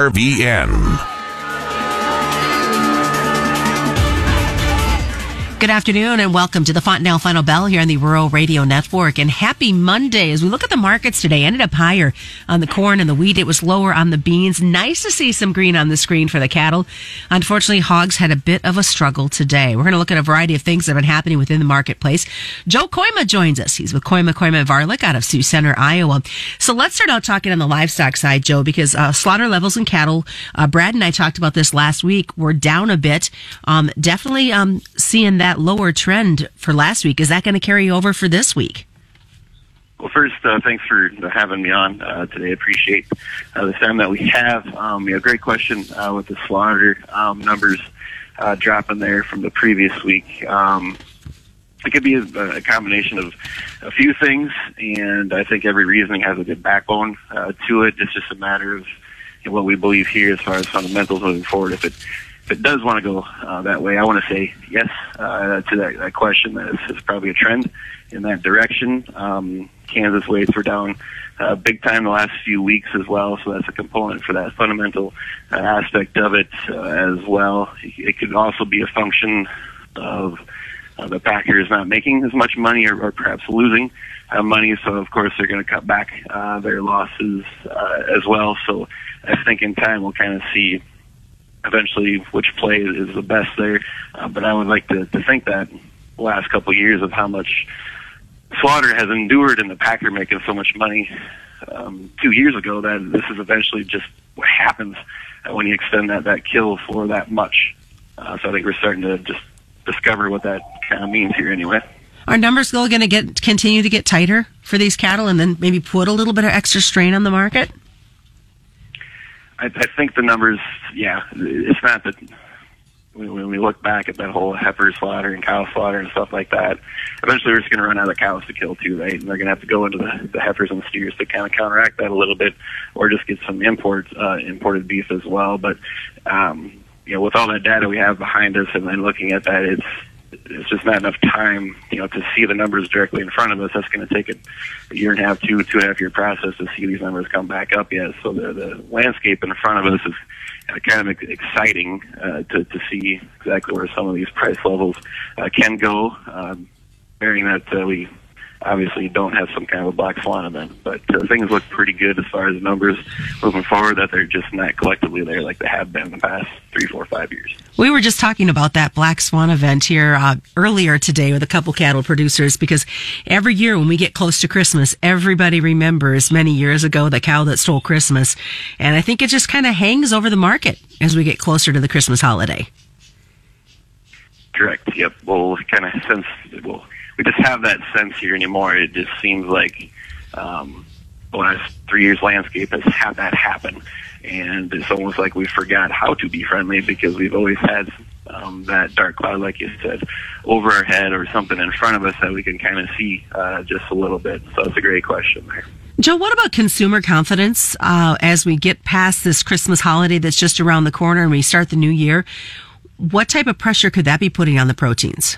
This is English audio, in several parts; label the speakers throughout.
Speaker 1: RVN.
Speaker 2: Good afternoon and welcome to the Fontanelle Final Bell here on the Rural Radio Network. And happy Monday as we look at the markets today. Ended up higher on the corn and the wheat. It was lower on the beans. Nice to see some green on the screen for the cattle. Unfortunately, hogs had a bit of a struggle today. We're going to look at a variety of things that have been happening within the marketplace. Joe Kooima joins us. He's with Kooima Kooima Varilek out of Sioux Center, Iowa. So let's start out talking on the livestock side, Joe, because uh, slaughter levels in cattle, uh, Brad and I talked about this last week, were down a bit. Um, definitely um, seeing that that lower trend for last week. Is that going to carry over for this week?
Speaker 3: Well, first, uh, thanks for having me on uh, today. I appreciate uh, the time that we have. Um, yeah, great question uh, with the slaughter um, numbers uh, dropping there from the previous week. Um, it could be a, a combination of a few things, and I think every reasoning has a good backbone uh, to it. It's just a matter of you what we believe here as far as fundamentals moving forward. If it if it does want to go uh, that way, I want to say yes uh, to that, that question. That is, is probably a trend in that direction. Um, carcass weights were down uh, big time the last few weeks as well, so that's a component for that fundamental uh, aspect of it uh, as well. It could also be a function of uh, the Packers not making as much money or, or perhaps losing uh, money, so of course they're going to cut back uh, their losses uh, as well. So I think in time we'll kind of see eventually which play is the best there. Uh, but I would like to, to think that last couple of years of how much Slaughter has endured and the Packer making so much money um, two years ago that this is eventually just what happens when you extend that, that kill for that much. Uh, so I think we're starting to just discover what that kind of means here anyway.
Speaker 2: Are numbers still going to get continue to get tighter for these cattle and then maybe put a little bit of extra strain on the market?
Speaker 3: I, I think the numbers, yeah, it's not that when we look back at that whole heifer slaughter and cow slaughter and stuff like that, eventually we're just going to run out of cows to kill too, right? And they're going to have to go into the, the heifers and steers to kind of counteract that a little bit, or just get some import uh, imported beef as well. But um, you know, with all that data we have behind us, and then looking at that, it's it's just not enough time, you know, to see the numbers directly in front of us. That's going to take a, year and a half, two, two and a half year process to see these numbers come back up yet. So the, the landscape in front of us is kind of exciting uh, to, to see exactly where some of these price levels uh, can go, um, bearing that uh, we obviously don't have some kind of a black swan event. But uh, things look pretty good as far as the numbers moving forward, that they're just not collectively there like they have been in the past three, four, five years.
Speaker 2: We were just talking about that black swan event here uh, earlier today with a couple cattle producers because every year when we get close to Christmas, everybody remembers many years ago the cow that stole Christmas. And I think it just kind of hangs over the market as we get closer to the Christmas holiday.
Speaker 3: Correct. Yep. Well, kind of since well, we just have that sense here anymore. It just seems like um, the last three years landscape has had that happen, and it's almost like we forgot how to be friendly because we've always had um, that dark cloud, like you said, over our head or something in front of us that we can kind of see uh, just a little bit. So it's a great question there.
Speaker 2: Joe, what about consumer confidence uh, as we get past this Christmas holiday that's just around the corner and we start the new year? What type of pressure could that be putting on the proteins?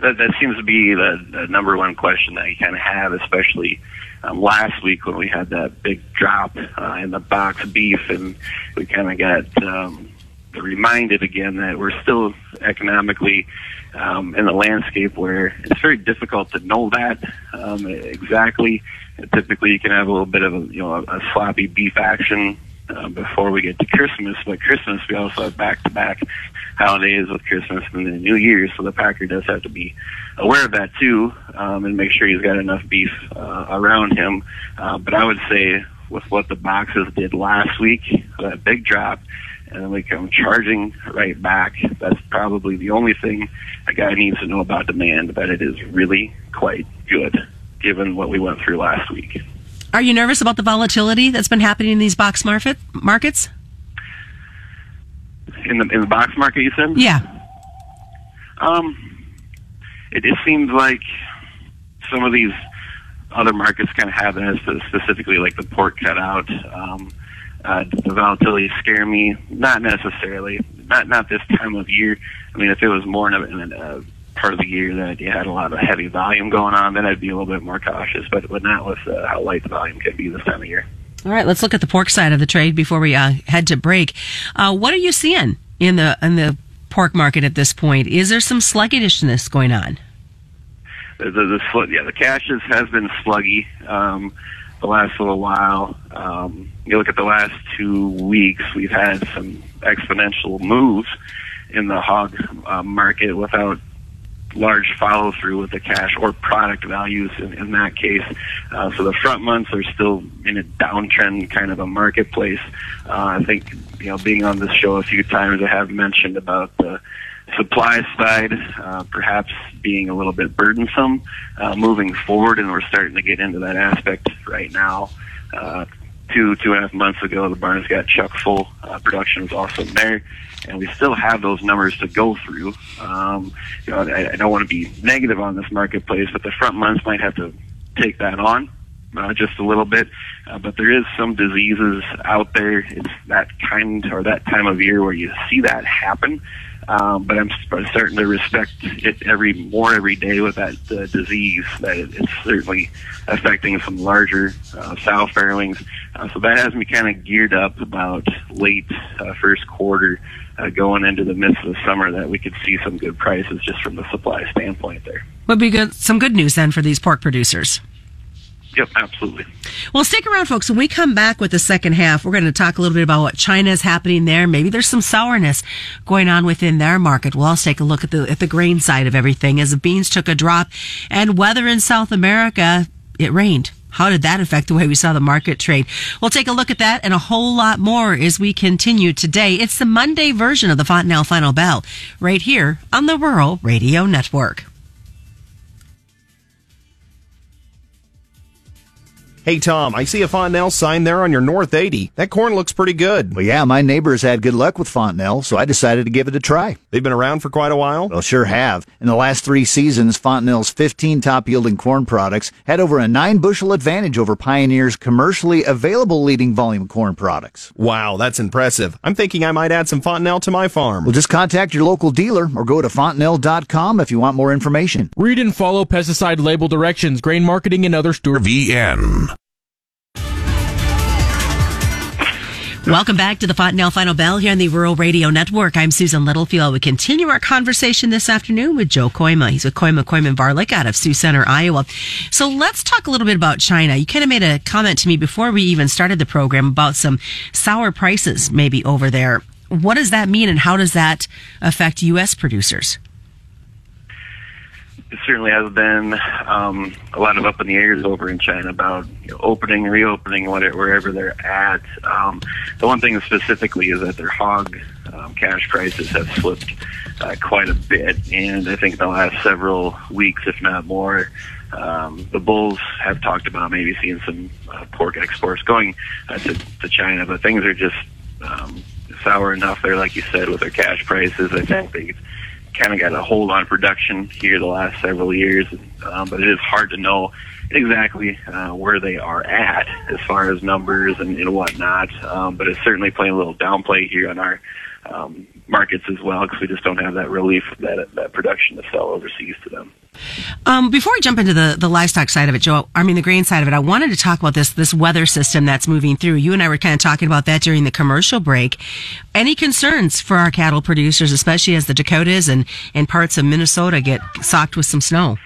Speaker 3: That, that seems to be the, the number one question that you kind of have, especially um, last week when we had that big drop uh, in the box beef, and we kind of got um, reminded again that we're still economically um, in the landscape where it's very difficult to know that um, exactly. Typically, you can have a little bit of a you know a, a sloppy beef action uh, before we get to Christmas. But Christmas, we also have back-to-back holidays with Christmas and the New Year, so the packer does have to be aware of that too, um, and make sure he's got enough beef uh, around him. Uh, but I would say with what the boxes did last week, that big drop, and then we come charging right back. That's probably the only thing a guy needs to know about demand, that it is really quite good, given what we went through last week.
Speaker 2: Are you nervous about the volatility that's been happening in these box market markets?
Speaker 3: In the in the box market, you said?
Speaker 2: Yeah.
Speaker 3: Um, it just seems like some of these other markets kind of have this, specifically like the pork cutout. Um, uh, the volatility scare me. Not necessarily. Not not this time of year. I mean, if it was more in a, in a part of the year that you had a lot of heavy volume going on, then I'd be a little bit more cautious. But but not with uh, how light the volume can be this time of year.
Speaker 2: All right, let's look at the pork side of the trade before we uh, head to break. Uh, what are you seeing in the in the pork market at this point? Is there some sluggishness going on?
Speaker 3: The, the, the yeah, the cash has, has been sluggy um, the last little while. Um, you look at the last two weeks, we've had some exponential moves in the hog uh, market without large follow through with the cash or product values in, in that case. Uh, so the front months are still in a downtrend kind of a marketplace. Uh, I think, you know, being on this show a few times, I have mentioned about the supply side uh, perhaps being a little bit burdensome uh, moving forward, and we're starting to get into that aspect right now. Two two and a half months ago, the barns got chuck full. Uh, production was awesome there, and we still have those numbers to go through. Um, you know, I, I don't want to be negative on this marketplace, but the front months might have to take that on. Uh, just a little bit, uh, but there is some diseases out there. It's that kind or that time of year where you see that happen. Um, but I'm, starting to respect it every more every day with that uh, disease that it, it's certainly affecting some larger uh, sow farrowings. Uh, so that has me kind of geared up about late uh, first quarter uh, going into the midst of the summer that we could see some good prices just from the supply standpoint there.
Speaker 2: Would be good. Some good news then for these pork producers.
Speaker 3: Yep, absolutely.
Speaker 2: Well, stick around, folks. When we come back with the second half, we're going to talk a little bit about what China is happening there. Maybe there's some sourness going on within their market. We'll also take a look at the at the grain side of everything as the beans took a drop, and weather in South America. It rained. How did that affect the way we saw the market trade? We'll take a look at that and a whole lot more as we continue today. It's the Monday version of the Fontanelle Final Bell right here on the Rural Radio Network.
Speaker 1: Hey, Tom, I see a Fontanelle sign there on your North 80. That corn looks pretty good.
Speaker 4: Well, yeah, my neighbors had good luck with Fontanelle, so I decided to give it a try.
Speaker 1: They've been around for quite a while?
Speaker 4: Well, sure have. In the last three seasons, Fontanelle's 15 top yielding corn products had over a nine bushel advantage over Pioneer's commercially available leading volume corn products.
Speaker 1: Wow, that's impressive. I'm thinking I might add some Fontanelle to my farm.
Speaker 4: Well, just contact your local dealer or go to fontanelle.com if you want more information.
Speaker 5: Read and follow pesticide label directions, grain marketing, and other steward.
Speaker 6: VN.
Speaker 2: Welcome back to the Fontanelle Final Bell here on the Rural Radio Network. I'm Susan Littlefield. We continue our conversation this afternoon with Joe Kooima. He's with Kooima Kooima Varilek out of Sioux Center, Iowa. So let's talk a little bit about China. You kind of made a comment to me before we even started the program about some sour prices maybe over there. What does that mean and how does that affect U.S. producers?
Speaker 3: It certainly has been um, a lot of up in the airs over in China about you know, opening, reopening, whatever, wherever they're at. Um, the one thing specifically is that their hog um, cash prices have slipped uh, quite a bit, and I think in the last several weeks, if not more, um, the bulls have talked about maybe seeing some uh, pork exports going uh, to, to China, but things are just um, sour enough there, like you said, with their cash prices. I think they've kind of got a hold on production here the last several years, um, but it is hard to know exactly uh, where they are at as far as numbers and, and whatnot. Um, but it's certainly playing a little downplay here on our um, markets as well because we just don't have that relief that that production to sell overseas to them.
Speaker 2: Um, before we jump into the, the livestock side of it, Joe, I mean the grain side of it, I wanted to talk about this this weather system that's moving through. You and I were kind of talking about that during the commercial break. Any concerns for our cattle producers, especially as the Dakotas and, and parts of Minnesota get socked with some snow?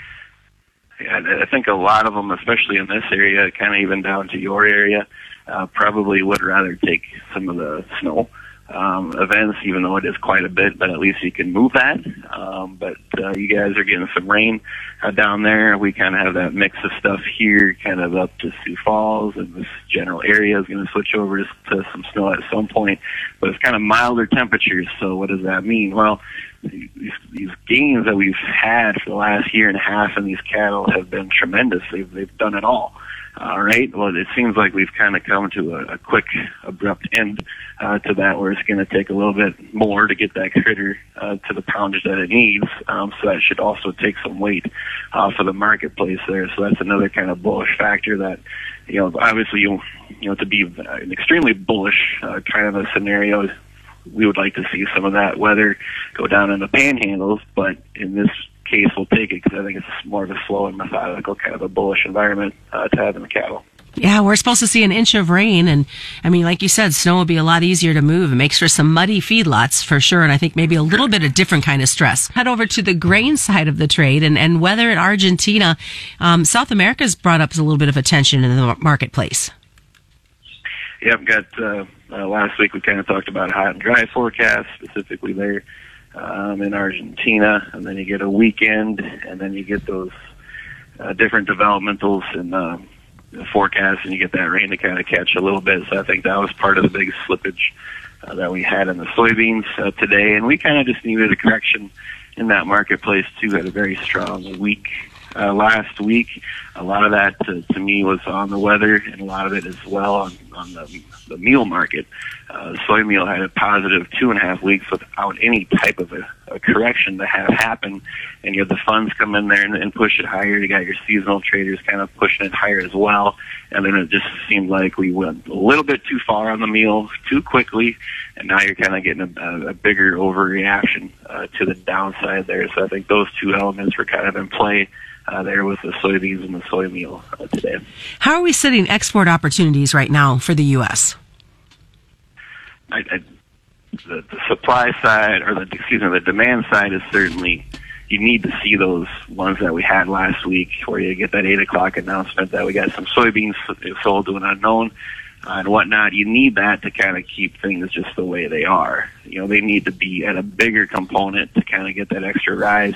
Speaker 3: Yeah, I think a lot of them, especially in this area, kind of even down to your area, uh, probably would rather take some of the snow um, events, even though it is quite a bit, but at least you can move that. Um, but uh, you guys are getting some rain uh, down there. We kind of have that mix of stuff here, kind of up to Sioux Falls, and this general area is going to switch over to, some snow at some point. But it's kind of milder temperatures. So what does that mean? Well, these, these gains that we've had for the last year and a half in these cattle have been tremendous. They've they've done it all. All right. Well, it seems like we've kind of come to a, a quick, abrupt end uh, to that, where it's going to take a little bit more to get that critter uh, to the poundage that it needs. Um, so that should also take some weight off of the marketplace there. So that's another kind of bullish factor that, you know, obviously you, you know, to be an extremely bullish uh, kind of a scenario, we would like to see some of that weather go down in the panhandles, but in this case, we'll take it because I think it's more of a slow and methodical kind of a bullish environment uh, to have in the cattle.
Speaker 2: Yeah, we're supposed to see an inch of rain. And I mean, like you said, snow will be a lot easier to move. It makes for some muddy feedlots for sure. And I think maybe a little bit of different kind of stress. Head over to the grain side of the trade and, and weather in Argentina. Um, South America's brought up a little bit of attention in the marketplace.
Speaker 3: Yep, got uh, uh, last week we kind of talked about hot and dry forecast specifically there um, in Argentina, and then you get a weekend, and then you get those uh, different developmentals and uh, forecast, and you get that rain to kind of catch a little bit. So I think that was part of the big slippage uh, that we had in the soybeans uh, today, and we kind of just needed a correction in that marketplace too. Had a very strong week uh, last week. A lot of that to, to me was on the weather, and a lot of it as well on, on the, the meal market. Uh, soy meal had a positive two and a half weeks without any type of a, a correction to have happen, and you have the funds come in there and, and push it higher. You got your seasonal traders kind of pushing it higher as well, and then it just seemed like we went a little bit too far on the meal too quickly, and now you're kind of getting a, a bigger overreaction uh, to the downside there. So I think those two elements were kind of in play uh, there with the soybeans and the soy meal uh, today.
Speaker 2: How are we setting export opportunities right now for the U.S.?
Speaker 3: I, I, the, the supply side, or the excuse me, the demand side is certainly you need to see those ones that we had last week, where you get that eight o'clock announcement that we got some soybeans sold to an unknown Uh, and whatnot. You need that to kind of keep things just the way they are. You know, they need to be at a bigger component to kind of get that extra rise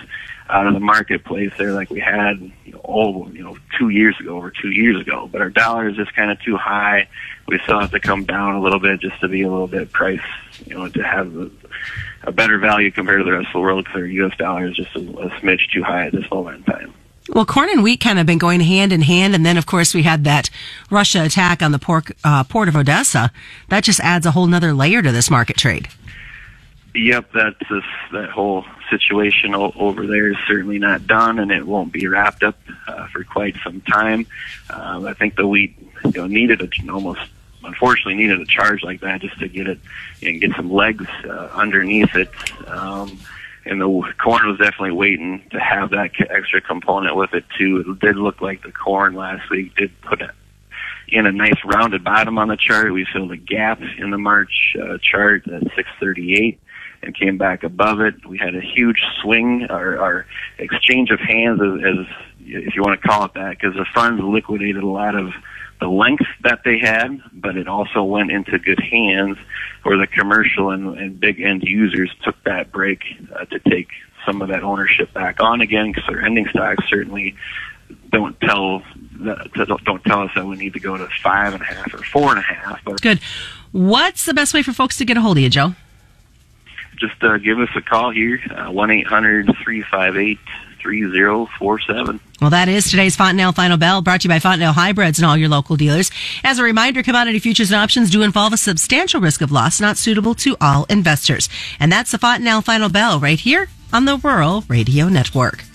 Speaker 3: out of the marketplace there like we had you know, all you know two years ago or two years ago. But our dollar is just kind of too high. We still have to come down a little bit just to be a little bit price, you know, to have a, a better value compared to the rest of the world because our U.S. dollar is just a, a smidge too high at this moment in time.
Speaker 2: Well, corn and wheat kind of been going hand in hand, and then of course we had that Russia attack on the port, uh, port of Odessa. That just adds a whole nother layer to this market trade.
Speaker 3: Yep, that's just, that whole situation over there is certainly not done, and it won't be wrapped up uh, for quite some time. Um, I think the wheat, you know, needed a, almost, unfortunately, needed a charge like that just to get it and get some legs uh, underneath it. Um, and the corn was definitely waiting to have that extra component with it too. It did look like the corn last week did put it in a nice rounded bottom on the chart. We filled a gap in the March uh, chart at 638 and came back above it. We had a huge swing, our, our exchange of hands, as, as if you want to call it that, because the funds liquidated a lot of the length that they had, but it also went into good hands where the commercial and, and big end users took that break uh, to take some of that ownership back on again because their ending stocks certainly don't tell don't tell us that we need to go to five and a half or four and a half. But
Speaker 2: good. What's the best way for folks to get a hold of you, Joe?
Speaker 3: just uh, give us a call here, uh, 1 800 358 3047.
Speaker 2: Well, that is today's Fontanelle Final Bell brought to you by Fontanelle Hybrids and all your local dealers. As a reminder, commodity futures and options do involve a substantial risk of loss not suitable to all investors. And that's the Fontanelle Final Bell right here on the Rural Radio Network.